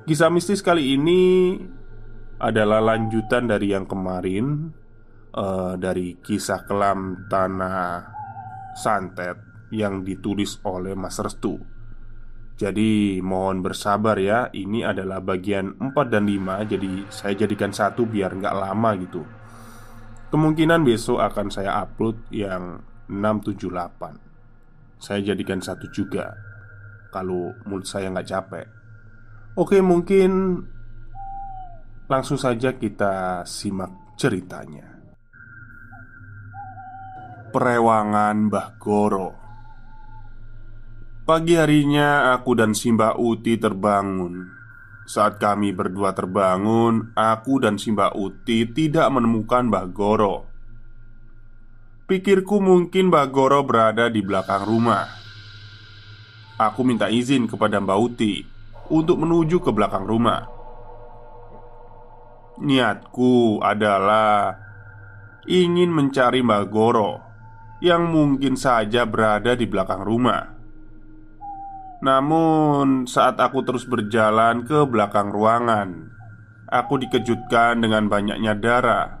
Kisah mistis kali ini adalah lanjutan dari yang kemarin uh, Dari kisah kelam Tanah Santet yang ditulis oleh Mas Restu. Jadi mohon bersabar ya Ini adalah bagian 4 dan 5 Jadi saya jadikan satu biar nggak lama gitu. Kemungkinan besok akan saya upload yang 678 Saya jadikan satu juga Kalau mulut saya nggak capek Oke, mungkin langsung saja kita simak ceritanya. Perewangan Mbah Goro. Pagi harinya aku dan Simba Uti terbangun. Saat kami berdua terbangun, aku dan Simba Uti tidak menemukan Mbah Goro. Pikirku mungkin Mbah Goro berada di belakang rumah. Aku minta izin kepada Mbak Uti untuk menuju ke belakang rumah. Niatku adalah ingin mencari Mbak Goro yang mungkin saja berada di belakang rumah. Namun, saat aku terus berjalan ke belakang ruangan, aku dikejutkan dengan banyaknya darah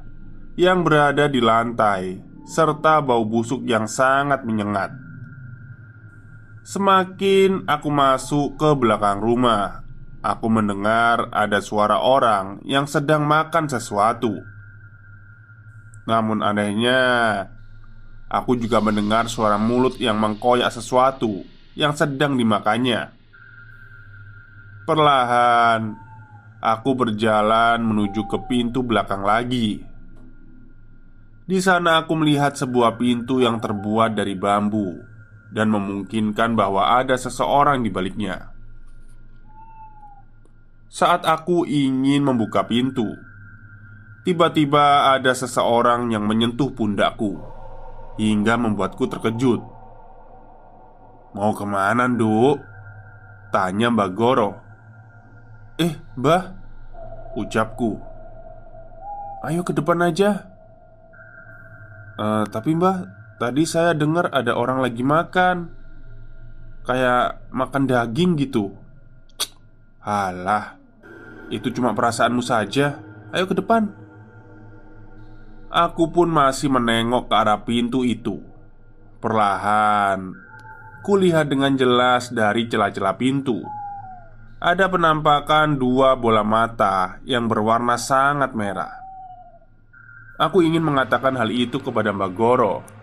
yang berada di lantai serta bau busuk yang sangat menyengat. Semakin aku masuk ke belakang rumah, aku mendengar ada suara orang yang sedang makan sesuatu. Namun, anehnya, aku juga mendengar suara mulut yang mengkoyak sesuatu yang sedang dimakannya. Perlahan, aku berjalan menuju ke pintu belakang lagi. Di sana, aku melihat sebuah pintu yang terbuat dari bambu dan memungkinkan bahwa ada seseorang di baliknya. Saat aku ingin membuka pintu, tiba-tiba ada seseorang yang menyentuh pundakku hingga membuatku terkejut. "Mau ke mana, Nduk?" tanya Mbak Goro. "Eh, Mbah," ucapku. "Ayo ke depan aja." E, tapi Mbah, Tadi saya dengar ada orang lagi makan. Kayak makan daging gitu. Halah Itu cuma perasaanmu saja. Ayo ke depan. Aku pun masih menengok ke arah pintu itu. Perlahan Kulihat dengan jelas dari celah-celah pintu. Ada penampakan dua bola mata yang berwarna sangat merah. Aku ingin mengatakan hal itu kepada Mbak Goro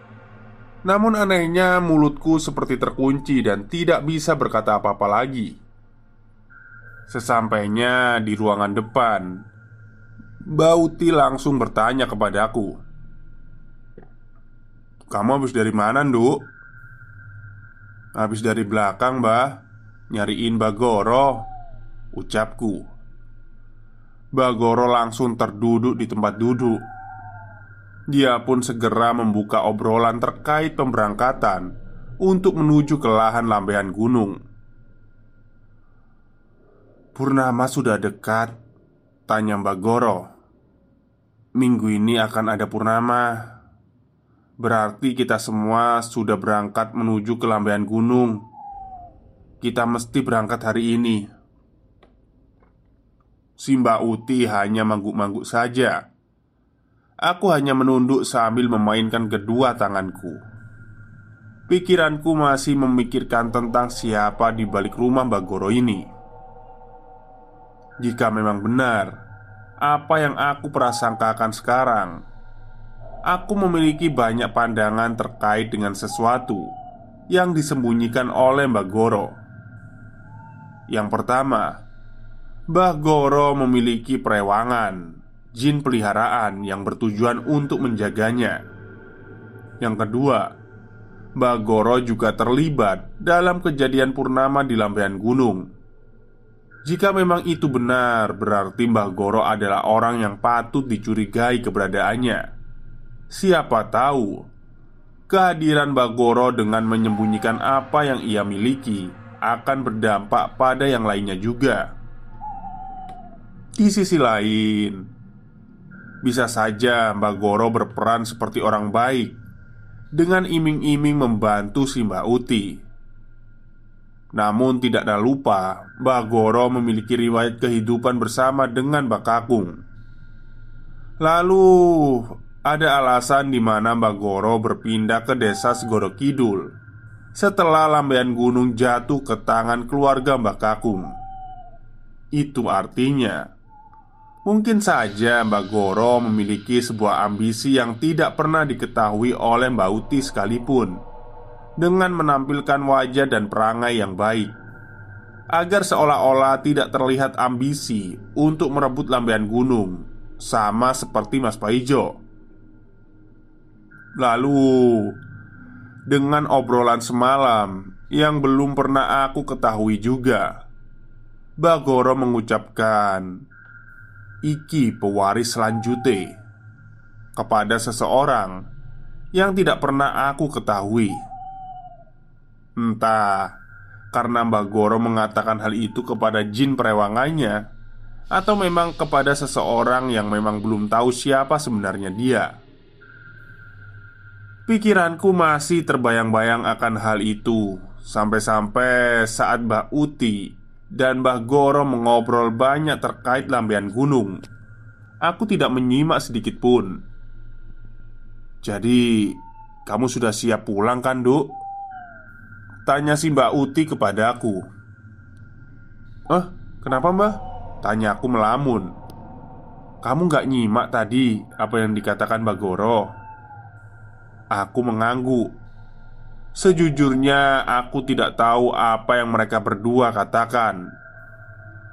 namun anehnya mulutku seperti terkunci dan tidak bisa berkata apa-apa lagi. Sesampainya di ruangan depan Bauti langsung bertanya kepadaku Kamu habis dari mana, Nduk? Habis dari belakang, Mbah Nyariin Bagoro Ucapku. Bagoro langsung terduduk di tempat duduk Dia pun segera membuka obrolan terkait pemberangkatan untuk menuju ke lahan lambehan gunung. Purnama sudah dekat, tanya Mbak Goro. Minggu ini akan ada purnama. Berarti kita semua sudah berangkat menuju ke lambean gunung. Kita mesti berangkat hari ini. Si Mbak Uti hanya mangguk-mangguk saja. Aku hanya menunduk sambil memainkan kedua tanganku. Pikiranku masih memikirkan tentang siapa di balik rumah Mbak Goro ini. Jika memang benar apa yang aku prasangkakan sekarang, aku memiliki banyak pandangan terkait dengan sesuatu yang disembunyikan oleh Mbak Goro. Yang pertama, Mbah Goro memiliki perewangan jin peliharaan yang bertujuan untuk menjaganya. Yang kedua, Mbah Goro juga terlibat dalam kejadian purnama di lambean gunung jika memang itu benar, berarti Mbah Goro adalah orang yang patut dicurigai keberadaannya. Siapa tahu kehadiran Mbah Goro dengan menyembunyikan apa yang ia miliki akan berdampak pada yang lainnya juga. Di sisi lain, bisa saja Mbah Goro berperan seperti orang baik dengan iming-iming membantu si Mbak Uti. Namun tidak ada lupa Mbah Goro memiliki riwayat kehidupan bersama dengan Mbak Kakung. Lalu ada alasan di mana Mbak Goro berpindah ke desa Segoro Kidul Setelah lambean gunung jatuh ke tangan keluarga Mbak Kakung. Itu artinya Mungkin saja Mbak Goro memiliki sebuah ambisi yang tidak pernah diketahui oleh Mbak Uti sekalipun dengan menampilkan wajah dan perangai yang baik agar seolah-olah tidak terlihat ambisi untuk merebut lambean gunung, sama seperti Mas Paijo. Lalu, dengan obrolan semalam yang belum pernah aku ketahui juga, Bagoro mengucapkan "Iki pewaris selanjutnya" kepada seseorang yang tidak pernah aku ketahui. Entah karena Mbak Goro mengatakan hal itu kepada jin perewangannya Atau memang kepada seseorang yang memang belum tahu siapa sebenarnya dia Pikiranku masih terbayang-bayang akan hal itu Sampai-sampai saat Mbak Uti dan Mbak Goro mengobrol banyak terkait lambean gunung Aku tidak menyimak sedikit pun Jadi, kamu sudah siap pulang kan, Duk? Tanya si Mbak Uti kepadaku Eh, kenapa mbak? Tanya aku melamun Kamu gak nyimak tadi apa yang dikatakan Mbak Goro? Aku mengangguk Sejujurnya aku tidak tahu apa yang mereka berdua katakan.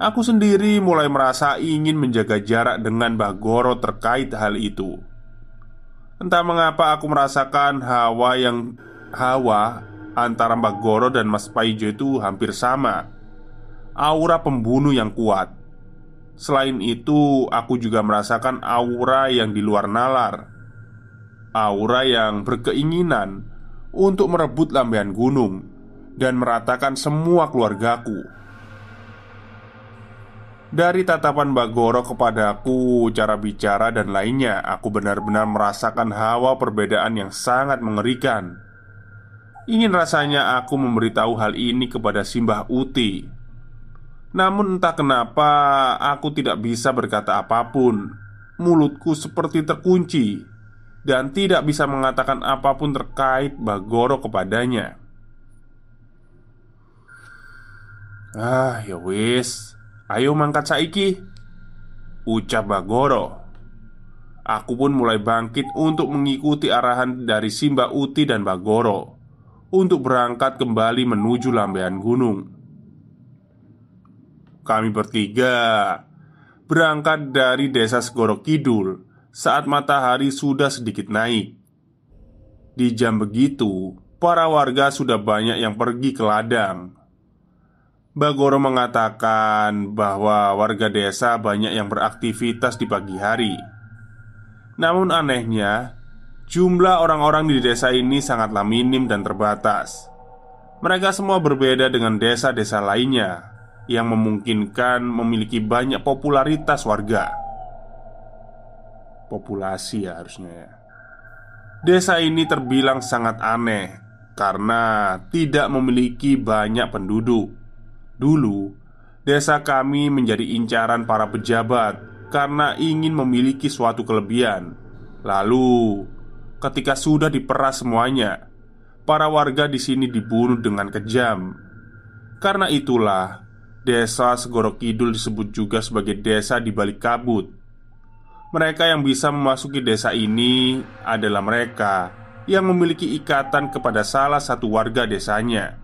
Aku sendiri mulai merasa ingin menjaga jarak dengan Mbak Goro terkait hal itu. Entah mengapa aku merasakan hawa yang Hawa antara Mbak Goro dan Mas Paijo itu hampir sama. Aura pembunuh yang kuat. Selain itu, aku juga merasakan aura yang di luar nalar. Aura yang berkeinginan untuk merebut lambean gunung Dan meratakan semua keluargaku. Dari tatapan Mbak Goro kepadaku, cara bicara dan lainnya, aku benar-benar merasakan hawa perbedaan yang sangat mengerikan. Ingin rasanya aku memberitahu hal ini kepada Simbah Uti. Namun entah kenapa aku tidak bisa berkata apa pun. Mulutku seperti terkunci Dan tidak bisa mengatakan apa pun terkait Bagoro kepadanya. Ah ya wis. Ayo mangkat saiki Ucap Bagoro. Aku pun mulai bangkit untuk mengikuti arahan dari Simba Uti dan Bagoro untuk berangkat kembali menuju lambean gunung. Kami bertiga berangkat dari desa Segoro Kidul saat matahari sudah sedikit naik. Di jam begitu, para warga sudah banyak yang pergi ke ladang. Bagoro mengatakan bahwa warga desa banyak yang beraktivitas di pagi hari. Namun anehnya, Jumlah orang-orang di desa ini sangatlah minim dan terbatas. Mereka semua berbeda dengan desa-desa lainnya yang memungkinkan memiliki banyak popularitas warga. Populasi ya harusnya ya. Desa ini terbilang sangat aneh karena tidak memiliki banyak penduduk. Dulu, desa kami menjadi incaran para pejabat karena ingin memiliki suatu kelebihan. Lalu, ketika sudah diperas semuanya, para warga di sini dibunuh dengan kejam. Karena itulah, desa Segoro Kidul disebut juga sebagai desa di balik kabut. Mereka yang bisa memasuki desa ini adalah mereka yang memiliki ikatan kepada salah satu warga desanya.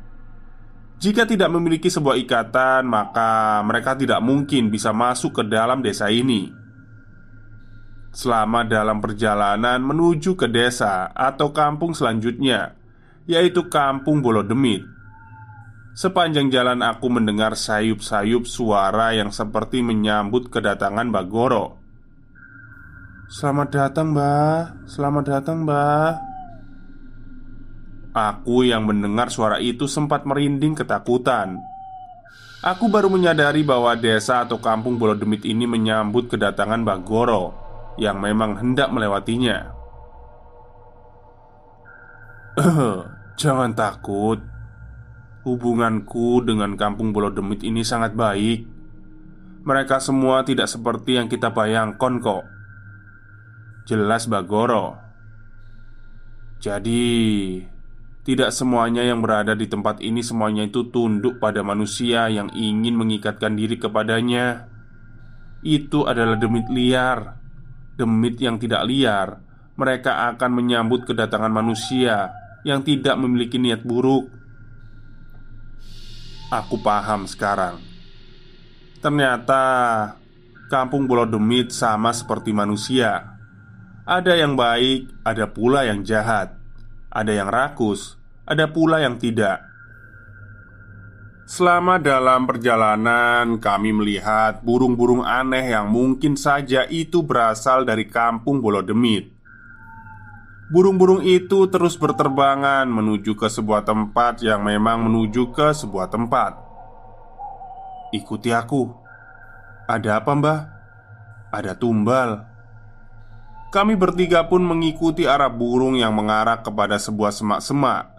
Jika tidak memiliki sebuah ikatan, maka mereka tidak mungkin bisa masuk ke dalam desa ini. Selama dalam perjalanan menuju ke desa atau kampung selanjutnya, yaitu Kampung Bolodemit, sepanjang jalan aku mendengar sayup-sayup suara yang seperti menyambut kedatangan Bagoro. Selamat datang, Mbah. Selamat datang, Mbah. Aku yang mendengar suara itu sempat merinding ketakutan. Aku baru menyadari bahwa desa atau kampung Bolodemit ini menyambut kedatangan Bagoro yang memang hendak melewatinya. Jangan takut. Hubunganku dengan kampung Bolodemit ini sangat baik. Mereka semua tidak seperti yang kita bayangkan kok. Jelas Bagoro. Jadi, tidak semuanya yang berada di tempat ini semuanya itu tunduk pada manusia yang ingin mengikatkan diri kepadanya. Itu adalah demit liar. Demit yang tidak liar, mereka akan menyambut kedatangan manusia yang tidak memiliki niat buruk. Aku paham sekarang. Ternyata kampung Pulau Demit sama seperti manusia. Ada yang baik, ada pula yang jahat. Ada yang rakus, ada pula yang tidak. Selama dalam perjalanan, kami melihat burung-burung aneh yang mungkin saja itu berasal dari kampung Bolodemit. Burung-burung itu terus berterbangan menuju ke sebuah tempat yang memang menuju ke sebuah tempat. Ikuti aku. Ada apa, Mbah? Ada tumbal. Kami bertiga pun mengikuti arah burung yang mengarah kepada sebuah semak-semak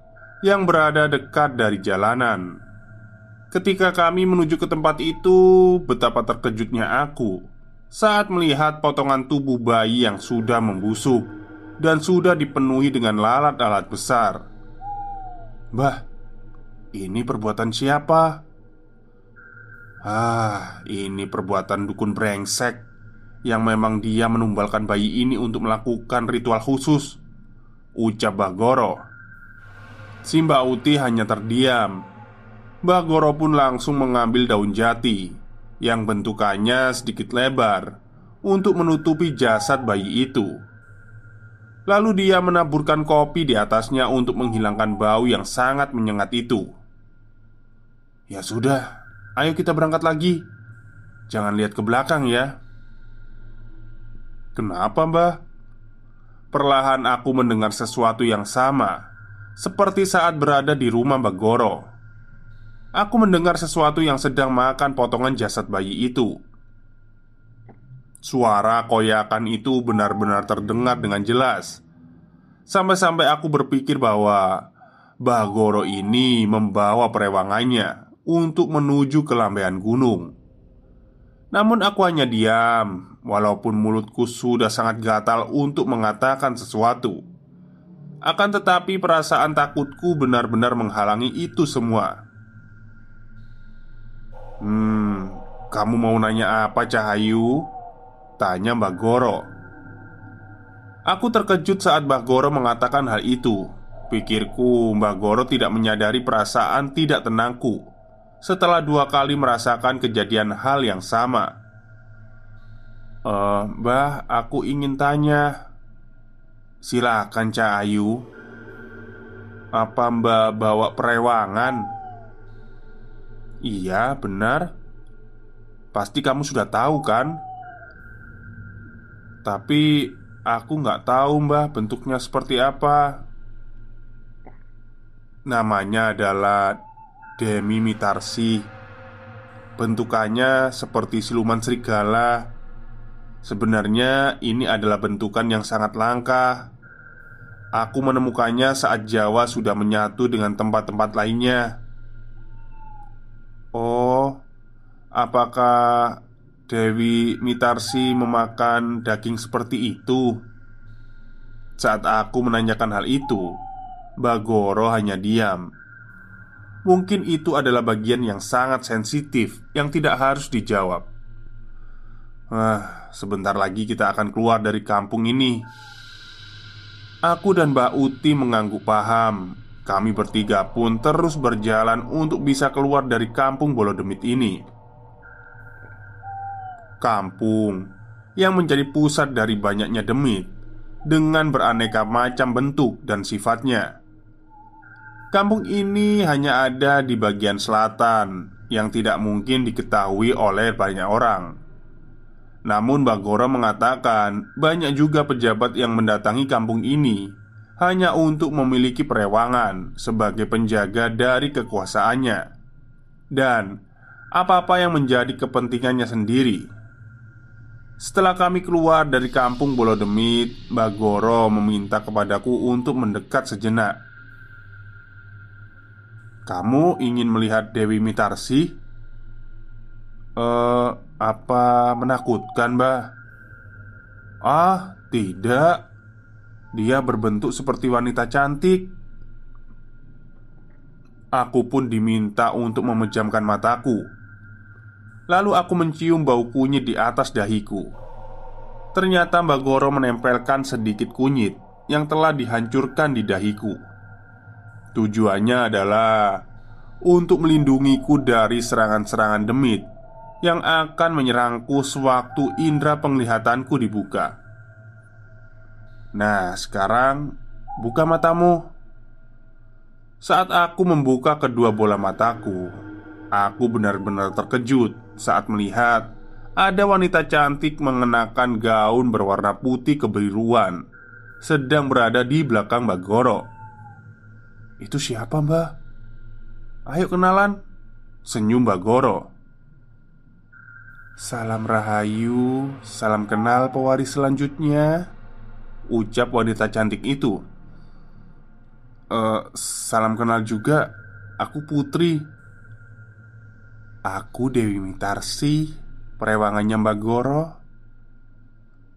yang berada dekat dari jalanan. Ketika kami menuju ke tempat itu, betapa terkejutnya aku saat melihat potongan tubuh bayi yang sudah membusuk dan sudah dipenuhi dengan lalat-lalat besar. Bah, ini perbuatan siapa? Ah, ini perbuatan dukun brengsek yang memang dia menumbalkan bayi ini untuk melakukan ritual khusus. Ucap Bagoro Si Mbak Uti hanya terdiam. Bagoro pun langsung mengambil daun jati Yang bentukannya sedikit lebar Untuk menutupi jasad bayi itu. Lalu dia menaburkan kopi di atasnya untuk menghilangkan bau yang sangat menyengat itu. Ya sudah, ayo kita berangkat lagi. Jangan lihat ke belakang ya Kenapa mbah? Perlahan aku mendengar sesuatu yang sama Seperti saat berada di rumah Mbak Goro. Aku mendengar sesuatu yang sedang makan potongan jasad bayi itu. Suara koyakan itu benar-benar terdengar dengan jelas. Sampai-sampai aku berpikir bahwa Bagoro ini membawa perewangannya Untuk menuju ke lambean gunung. Namun aku hanya diam, walaupun mulutku sudah sangat gatal untuk mengatakan sesuatu. Akan tetapi, perasaan takutku benar-benar menghalangi itu semua. Hmm, kamu mau nanya apa, Cahayu? Tanya Mbak Goro. Aku terkejut saat Mbak Goro mengatakan hal itu. Pikirku, Mbak Goro tidak menyadari perasaan tidak tenangku setelah dua kali merasakan kejadian hal yang sama. Eh, Mbah, aku ingin tanya. Silakan, Cak Ayu. Apa Mbak bawa perewangan? Iya, benar. Pasti kamu sudah tahu kan? Tapi Aku nggak tahu mbah bentuknya seperti apa Namanya adalah Demi Mitarsi Bentukannya seperti siluman serigala Sebenarnya ini adalah bentukan yang sangat langka Aku menemukannya saat Jawa sudah menyatu dengan tempat-tempat lainnya Oh, apakah Dewi Mitarsi memakan daging seperti itu. Saat aku menanyakan hal itu, Bagoro hanya diam. Mungkin itu adalah bagian yang sangat sensitif yang tidak harus dijawab. Ah, sebentar lagi kita akan keluar dari kampung ini. Aku dan Mbak Uti mengangguk paham. Kami bertiga pun terus berjalan untuk bisa keluar dari kampung Bolodemit ini kampung yang menjadi pusat dari banyaknya demit dengan beraneka macam bentuk dan sifatnya. Kampung ini hanya ada di bagian selatan yang tidak mungkin diketahui oleh banyak orang. Namun Bagoro mengatakan banyak juga pejabat yang mendatangi kampung ini hanya untuk memiliki perewangan sebagai penjaga dari kekuasaannya dan apa-apa yang menjadi kepentingannya sendiri. Setelah kami keluar dari kampung Bolodemit, Bagoro meminta kepadaku untuk mendekat sejenak. "Kamu ingin melihat Dewi Mitarsi?" Eh, apa menakutkan, Mbah? Ah, tidak. Dia berbentuk seperti wanita cantik. Aku pun diminta untuk memejamkan mataku Lalu aku mencium bau kunyit di atas dahiku Ternyata Mbak Goro menempelkan sedikit kunyit Yang telah dihancurkan di dahiku Tujuannya adalah Untuk melindungiku dari serangan-serangan demit Yang akan menyerangku sewaktu indera penglihatanku dibuka Nah sekarang Buka matamu Saat aku membuka kedua bola mataku Aku benar-benar terkejut saat melihat ada wanita cantik mengenakan gaun berwarna putih kebiruan sedang berada di belakang Mbak Goro. "Itu siapa, Mbak?" "Ayo kenalan." Senyum Mbak Goro. "Salam rahayu, salam kenal pewaris selanjutnya." Ucap wanita cantik itu. "Eh, salam kenal juga. Aku Putri." Aku Dewi Mitarsi Perewangannya Mbak Goro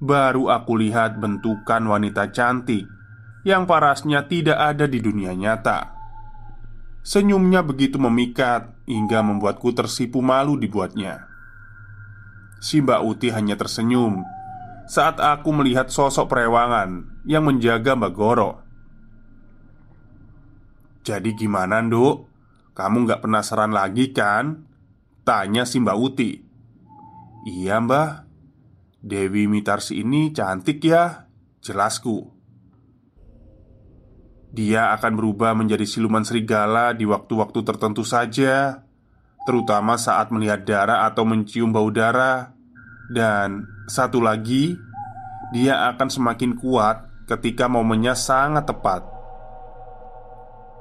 Baru aku lihat bentukan wanita cantik Yang parasnya tidak ada di dunia nyata Senyumnya begitu memikat Hingga membuatku tersipu malu dibuatnya Si Mbak Uti hanya tersenyum. Saat aku melihat sosok perewangan Yang menjaga Mbak Goro. Jadi gimana Nduk? Kamu gak penasaran lagi kan? Tanya si Mbak Uti. Iya mbah. Dewi Mitarsi ini cantik ya Jelasku. Dia akan berubah menjadi siluman serigala di waktu-waktu tertentu saja Terutama saat melihat darah atau mencium bau darah Dan satu lagi Dia akan semakin kuat ketika momennya sangat tepat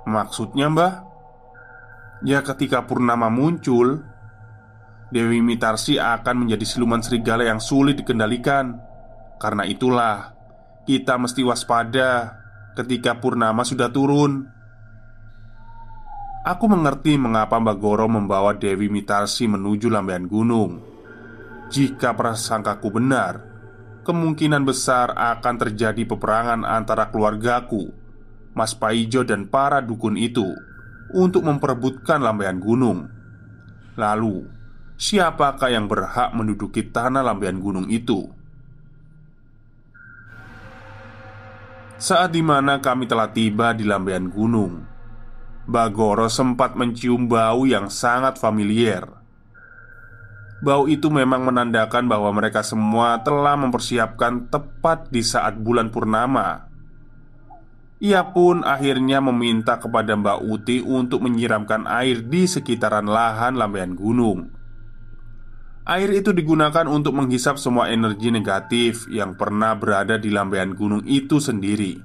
Maksudnya mbah? Ya ketika purnama muncul Dewi Mitarsi akan menjadi siluman serigala yang sulit dikendalikan. Karena itulah, kita mesti waspada ketika purnama sudah turun. Aku mengerti mengapa Mbak Goro membawa Dewi Mitarsi menuju lambean gunung. Jika prasangkaku benar, kemungkinan besar akan terjadi peperangan antara keluargaku, Mas Paijo dan para dukun itu untuk memperebutkan lambean gunung. Lalu, siapakah yang berhak menduduki tanah lambean gunung itu? Saat di mana kami telah tiba di lambean gunung, Bagoro sempat mencium bau yang sangat familiar. Bau itu memang menandakan bahwa mereka semua telah mempersiapkan tepat di saat bulan purnama. Ia pun akhirnya meminta kepada Mbak Uti untuk menyiramkan air di sekitaran lahan lambean gunung Air itu digunakan untuk menghisap semua energi negatif yang pernah berada di lambaian gunung itu sendiri.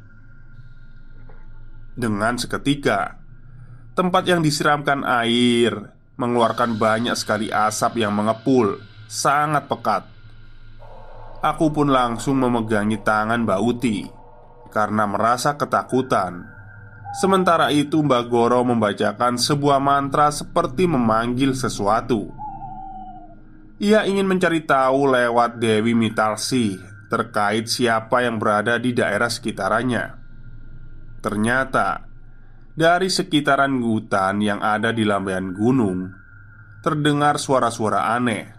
Dengan seketika, tempat yang disiramkan air mengeluarkan banyak sekali asap yang mengepul, sangat pekat. Aku pun langsung memegangi tangan Mbak Uti karena merasa ketakutan. Sementara itu, Mbak Goro membacakan sebuah mantra seperti memanggil sesuatu. Ia ingin mencari tahu lewat Dewi Mitalsi terkait siapa yang berada di daerah sekitarannya. Ternyata dari sekitaran hutan yang ada di lambaian gunung terdengar suara-suara aneh.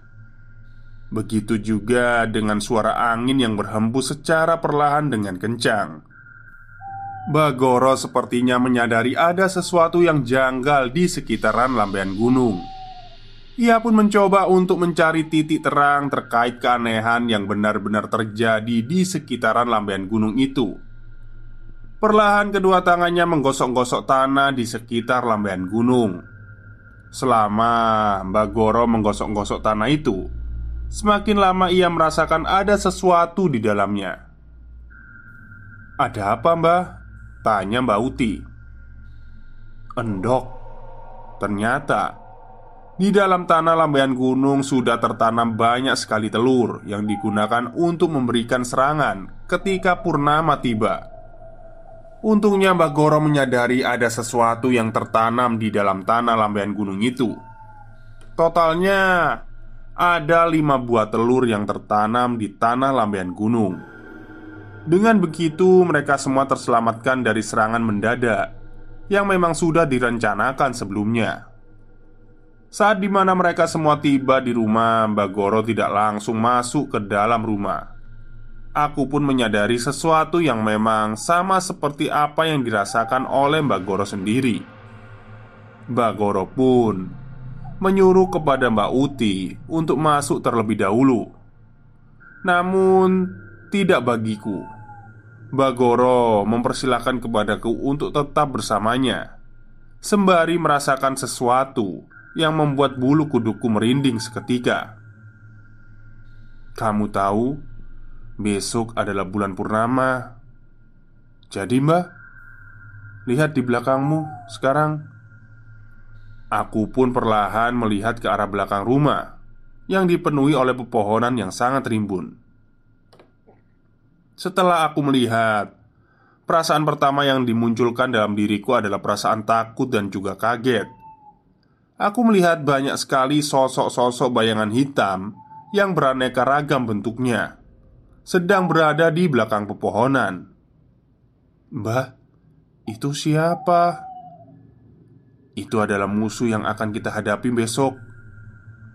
Begitu juga dengan suara angin yang berhembus secara perlahan dengan kencang. Bagoro sepertinya menyadari ada sesuatu yang janggal di sekitaran lambaian gunung. Ia pun mencoba untuk mencari titik terang terkait keanehan yang benar-benar terjadi di sekitaran lambaian gunung itu. Perlahan kedua tangannya menggosok-gosok tanah di sekitar lambaian gunung. Selama Mbak Goro menggosok-gosok tanah itu, semakin lama ia merasakan ada sesuatu di dalamnya. "Ada apa, Mbak?" tanya Mbak Uti. "Endok." Ternyata di dalam tanah lambaian gunung sudah tertanam banyak sekali telur yang digunakan untuk memberikan serangan ketika purnama tiba. Untungnya Mbak Goro menyadari ada sesuatu yang tertanam di dalam tanah lambaian gunung itu. Totalnya ada lima buah telur yang tertanam di tanah lambaian gunung. Dengan begitu, mereka semua terselamatkan dari serangan mendadak yang memang sudah direncanakan sebelumnya. Saat di mana mereka semua tiba di rumah, Mbak Goro tidak langsung masuk ke dalam rumah. Aku pun menyadari sesuatu yang memang sama seperti apa yang dirasakan oleh Mbak Goro sendiri. Mbak Goro pun menyuruh kepada Mbak Uti untuk masuk terlebih dahulu. Namun, tidak bagiku. Mbak Goro mempersilahkan kepadaku untuk tetap bersamanya, sembari merasakan sesuatu yang membuat bulu kuduku merinding seketika. Kamu tahu, besok adalah bulan purnama. Jadi, Mbak, lihat di belakangmu sekarang. Aku pun perlahan melihat ke arah belakang rumah yang dipenuhi oleh pepohonan yang sangat rimbun. Setelah aku melihat, perasaan pertama yang dimunculkan dalam diriku adalah perasaan takut dan juga kaget. Aku melihat banyak sekali sosok-sosok bayangan hitam yang beraneka ragam bentuknya sedang berada di belakang pepohonan. "Mbah, itu siapa?" "Itu adalah musuh yang akan kita hadapi besok."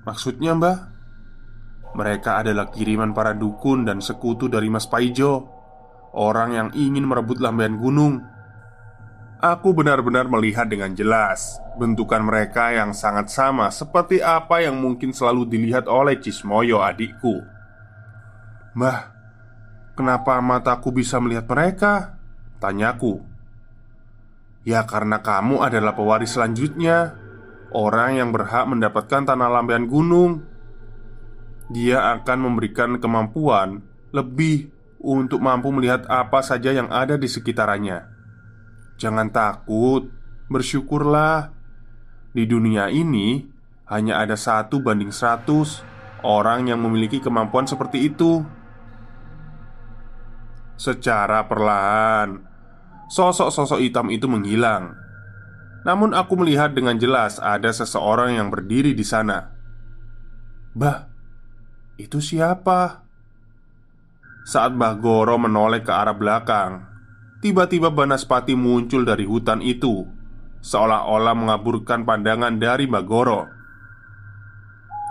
"Maksudnya, Mbah?" Mereka adalah kiriman para dukun dan sekutu dari Mas Paijo Orang yang ingin merebut lambaian gunung Aku benar-benar melihat dengan jelas bentukan mereka yang sangat sama seperti apa yang mungkin selalu dilihat oleh Cismoyo adikku. Mbah, kenapa mataku bisa melihat mereka? Tanyaku. Ya karena kamu adalah pewaris selanjutnya Orang yang berhak mendapatkan tanah lambean gunung Dia akan memberikan kemampuan lebih untuk mampu melihat apa saja yang ada di sekitarnya Jangan takut, bersyukurlah. Di dunia ini hanya ada satu banding seratus orang yang memiliki kemampuan seperti itu. Secara perlahan, sosok-sosok hitam itu menghilang. Namun aku melihat dengan jelas ada seseorang yang berdiri di sana. Bah, itu siapa? Saat Mbah Goro menoleh ke arah belakang, Tiba-tiba Banaspati muncul dari hutan itu Seolah-olah mengaburkan pandangan dari Magoro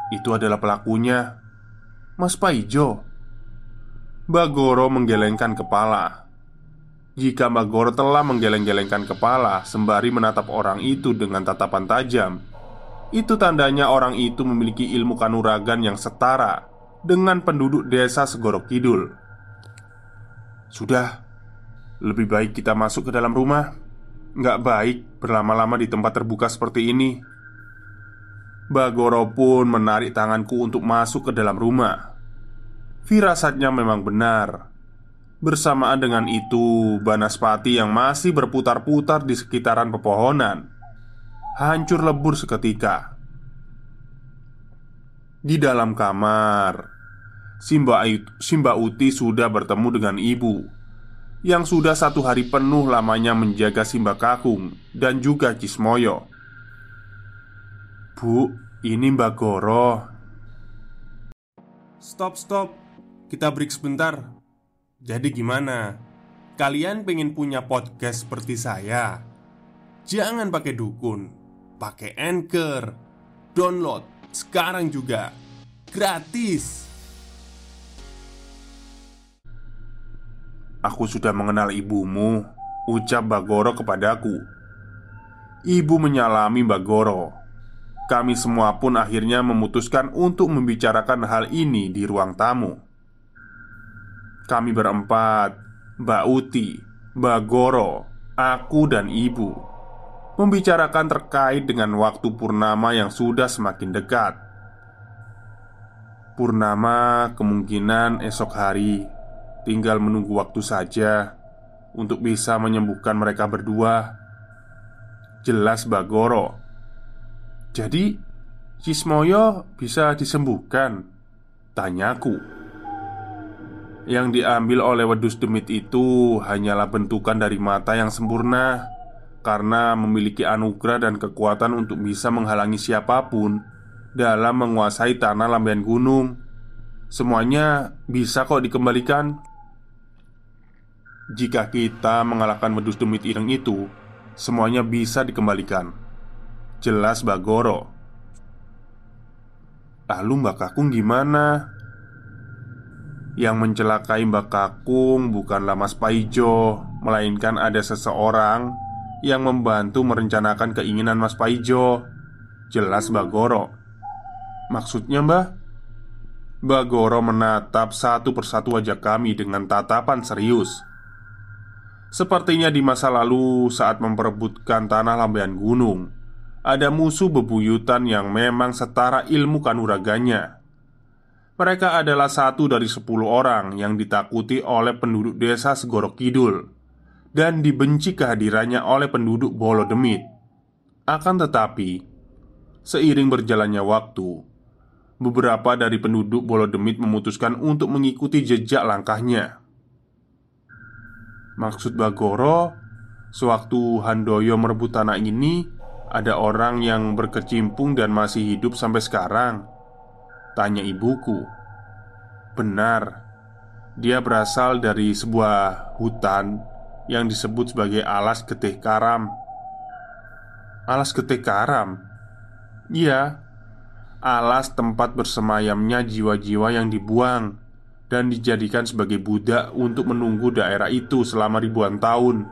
Itu adalah pelakunya Mas Paijo Bagoro menggelengkan kepala. Jika Bagoro telah menggeleng-gelengkan kepala Sembari menatap orang itu dengan tatapan tajam Itu tandanya orang itu memiliki ilmu kanuragan yang setara Dengan penduduk desa Segoro Kidul. Sudah lebih baik kita masuk ke dalam rumah. Nggak baik berlama-lama di tempat terbuka seperti ini. Bagoro pun menarik tanganku untuk masuk ke dalam rumah. Firasatnya memang benar. Bersamaan dengan itu, Banaspati yang masih berputar-putar di sekitaran pepohonan hancur lebur seketika. Di dalam kamar, Simba, Simba Uti sudah bertemu dengan ibu yang sudah satu hari penuh lamanya menjaga Simba Kakung dan juga Cismoyo. Bu, ini Mbak Goro. Stop, stop. Kita break sebentar. Jadi gimana? Kalian pengen punya podcast seperti saya? Jangan pakai dukun, pakai anchor. Download sekarang juga. Gratis. Aku sudah mengenal ibumu Ucap Bagoro kepadaku Ibu menyalami Bagoro Kami semua pun akhirnya memutuskan untuk membicarakan hal ini di ruang tamu Kami berempat Mbak Uti, Bagoro, aku dan ibu Membicarakan terkait dengan waktu purnama yang sudah semakin dekat Purnama kemungkinan esok hari Tinggal menunggu waktu saja untuk bisa menyembuhkan mereka berdua. Jelas Bagoro. Jadi, Cismoyo bisa disembuhkan? Tanyaku. Yang diambil oleh wedus demit itu hanyalah bentukan dari mata yang sempurna karena memiliki anugerah dan kekuatan untuk bisa menghalangi siapa pun dalam menguasai tanah lambian gunung. Semuanya bisa kok dikembalikan. Jika kita mengalahkan wedus demit ireng itu, semuanya bisa dikembalikan. Jelas Bagoro. Lalu Mbak Kakung gimana? Yang mencelakai Mbak Kakung bukanlah Mas Paijo, melainkan ada seseorang yang membantu merencanakan keinginan Mas Paijo. Jelas Bagoro. Maksudnya, Mbah? Bagoro menatap satu persatu wajah kami dengan tatapan serius. Sepertinya di masa lalu saat memperebutkan tanah lambean gunung Ada musuh bebuyutan yang memang setara ilmu kanuraganya Mereka adalah satu dari sepuluh orang yang ditakuti oleh penduduk desa Segoro Kidul Dan dibenci kehadirannya oleh penduduk Bolo Demit Akan tetapi Seiring berjalannya waktu Beberapa dari penduduk Bolo Demit memutuskan untuk mengikuti jejak langkahnya. Maksud Bagoro Sewaktu Handoyo merebut tanah ini Ada orang yang berkecimpung dan masih hidup sampai sekarang Tanya ibuku Benar Dia berasal dari sebuah hutan Yang disebut sebagai alas getih karam Alas getih karam? Iya Alas tempat bersemayamnya jiwa-jiwa yang dibuang dan dijadikan sebagai budak untuk menunggu daerah itu selama ribuan tahun.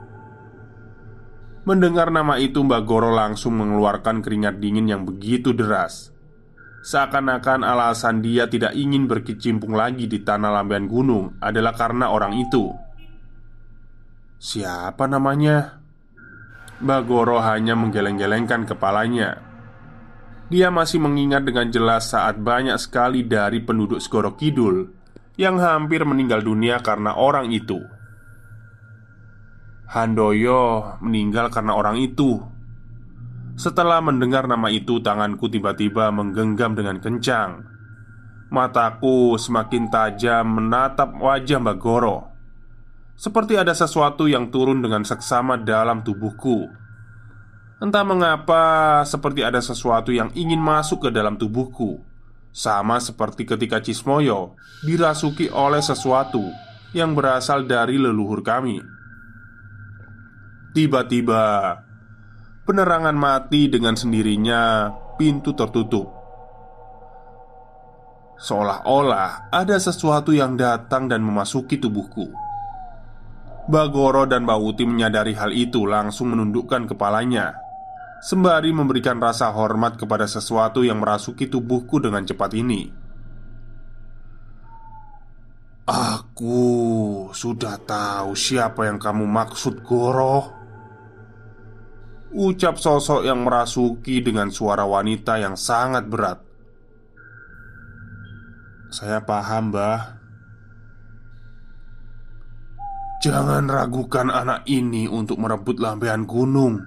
Mendengar nama itu, Mbak Goro langsung mengeluarkan keringat dingin yang begitu deras. Seakan-akan alasan dia tidak ingin berkecimpung lagi di tanah lambian gunung adalah karena orang itu. Siapa namanya? Mbak Goro hanya menggeleng-gelengkan kepalanya. Dia masih mengingat dengan jelas saat banyak sekali dari penduduk Segoro Kidul yang hampir meninggal dunia karena orang itu. Handoyo meninggal karena orang itu. Setelah mendengar nama itu, tanganku tiba-tiba menggenggam dengan kencang. Mataku semakin tajam menatap wajah Mbak Goro. Seperti ada sesuatu yang turun dengan seksama dalam tubuhku. Entah mengapa, seperti ada sesuatu yang ingin masuk ke dalam tubuhku sama seperti ketika Cismoyo dirasuki oleh sesuatu yang berasal dari leluhur kami. Tiba-tiba, penerangan mati dengan sendirinya, pintu tertutup. Seolah-olah ada sesuatu yang datang dan memasuki tubuhku. Bagoro dan Bawuti menyadari hal itu langsung menundukkan kepalanya Sembari memberikan rasa hormat kepada sesuatu yang merasuki tubuhku dengan cepat ini Aku sudah tahu siapa yang kamu maksud Goro Ucap sosok yang merasuki dengan suara wanita yang sangat berat. Saya paham, Mbah. Jangan ragukan anak ini untuk merebut lampian gunung.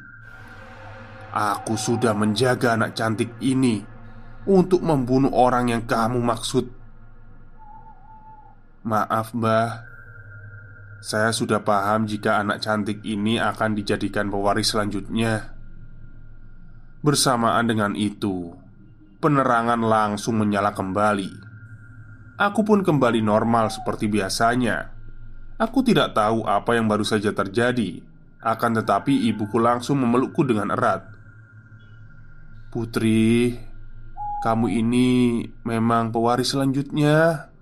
Aku sudah menjaga anak cantik ini Untuk membunuh orang yang kamu maksud. Maaf mbah saya sudah paham jika anak cantik ini akan dijadikan pewaris selanjutnya. Bersamaan dengan itu, penerangan langsung menyala kembali. Aku pun kembali normal seperti biasanya. Aku tidak tahu apa yang baru saja terjadi, akan tetapi ibuku langsung memelukku dengan erat. "Putri, kamu ini memang pewaris selanjutnya."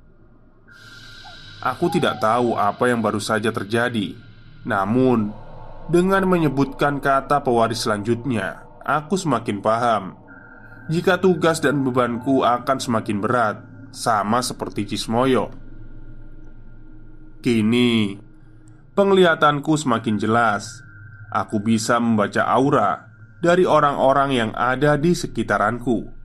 Aku tidak tahu apa yang baru saja terjadi. Namun, dengan menyebutkan kata pewaris selanjutnya, aku semakin paham jika tugas dan bebanku akan semakin berat, sama seperti Cismoyo. Kini, penglihatanku semakin jelas. Aku bisa membaca aura dari orang-orang yang ada di sekitaranku.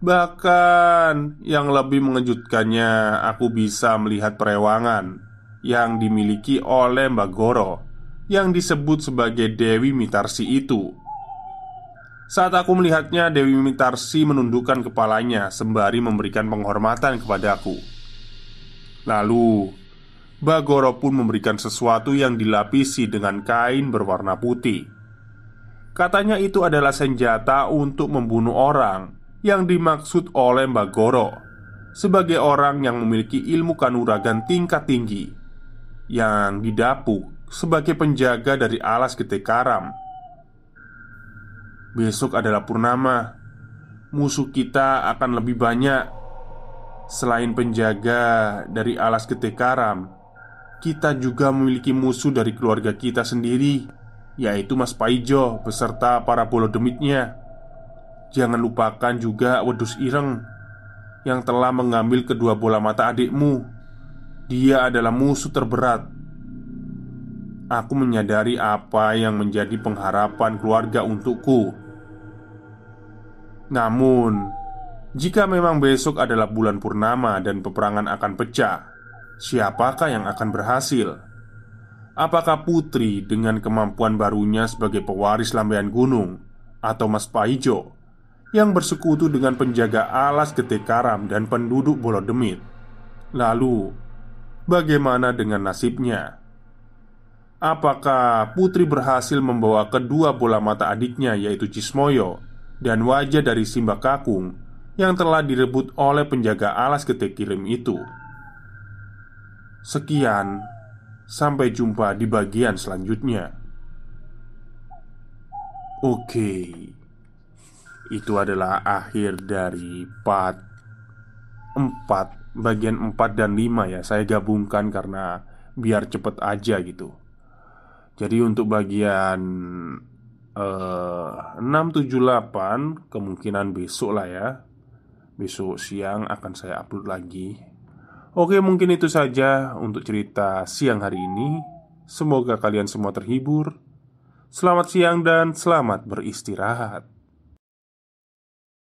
Bahkan yang lebih mengejutkannya, aku bisa melihat perewangan yang dimiliki oleh Mbak Goro yang disebut sebagai Dewi Mitarsi itu. Saat aku melihatnya, Dewi Mitarsi menundukkan kepalanya sembari memberikan penghormatan kepadaku. Lalu, Mbak Goro pun memberikan sesuatu yang dilapisi dengan kain berwarna putih. Katanya itu adalah senjata untuk membunuh orang yang dimaksud oleh Mbak Goro sebagai orang yang memiliki ilmu kanuragan tingkat tinggi yang didapuk sebagai penjaga dari alas gede karam. Besok adalah purnama. Musuh kita akan lebih banyak. Selain penjaga dari alas gede karam, kita juga memiliki musuh dari keluarga kita sendiri, yaitu Mas Paijo beserta para bolo demitnya. Jangan lupakan juga Wedus Ireng yang telah mengambil kedua bola mata adikmu. Dia adalah musuh terberat. Aku menyadari apa yang menjadi pengharapan keluarga untukku. Namun, jika memang besok adalah bulan purnama dan peperangan akan pecah, siapakah yang akan berhasil? Apakah putri dengan kemampuan barunya sebagai pewaris lambean gunung atau Mas Paijo yang bersekutu dengan penjaga alas gede karam dan penduduk Bolodemit. Lalu, bagaimana dengan nasibnya? Apakah putri berhasil membawa kedua bola mata adiknya yaitu Cismoyo dan wajah dari Simba Kakung yang telah direbut oleh penjaga alas gede kirim itu? Sekian, sampai jumpa di bagian selanjutnya. Oke. Okay. Itu adalah akhir dari part 4 Bagian 4 dan 5 ya. Saya gabungkan karena biar cepet aja gitu. Jadi untuk bagian 6, 7, 8 Kemungkinan besok lah ya. Besok siang akan saya upload lagi. Oke mungkin itu saja untuk cerita siang hari ini. Semoga kalian semua terhibur. Selamat siang dan selamat beristirahat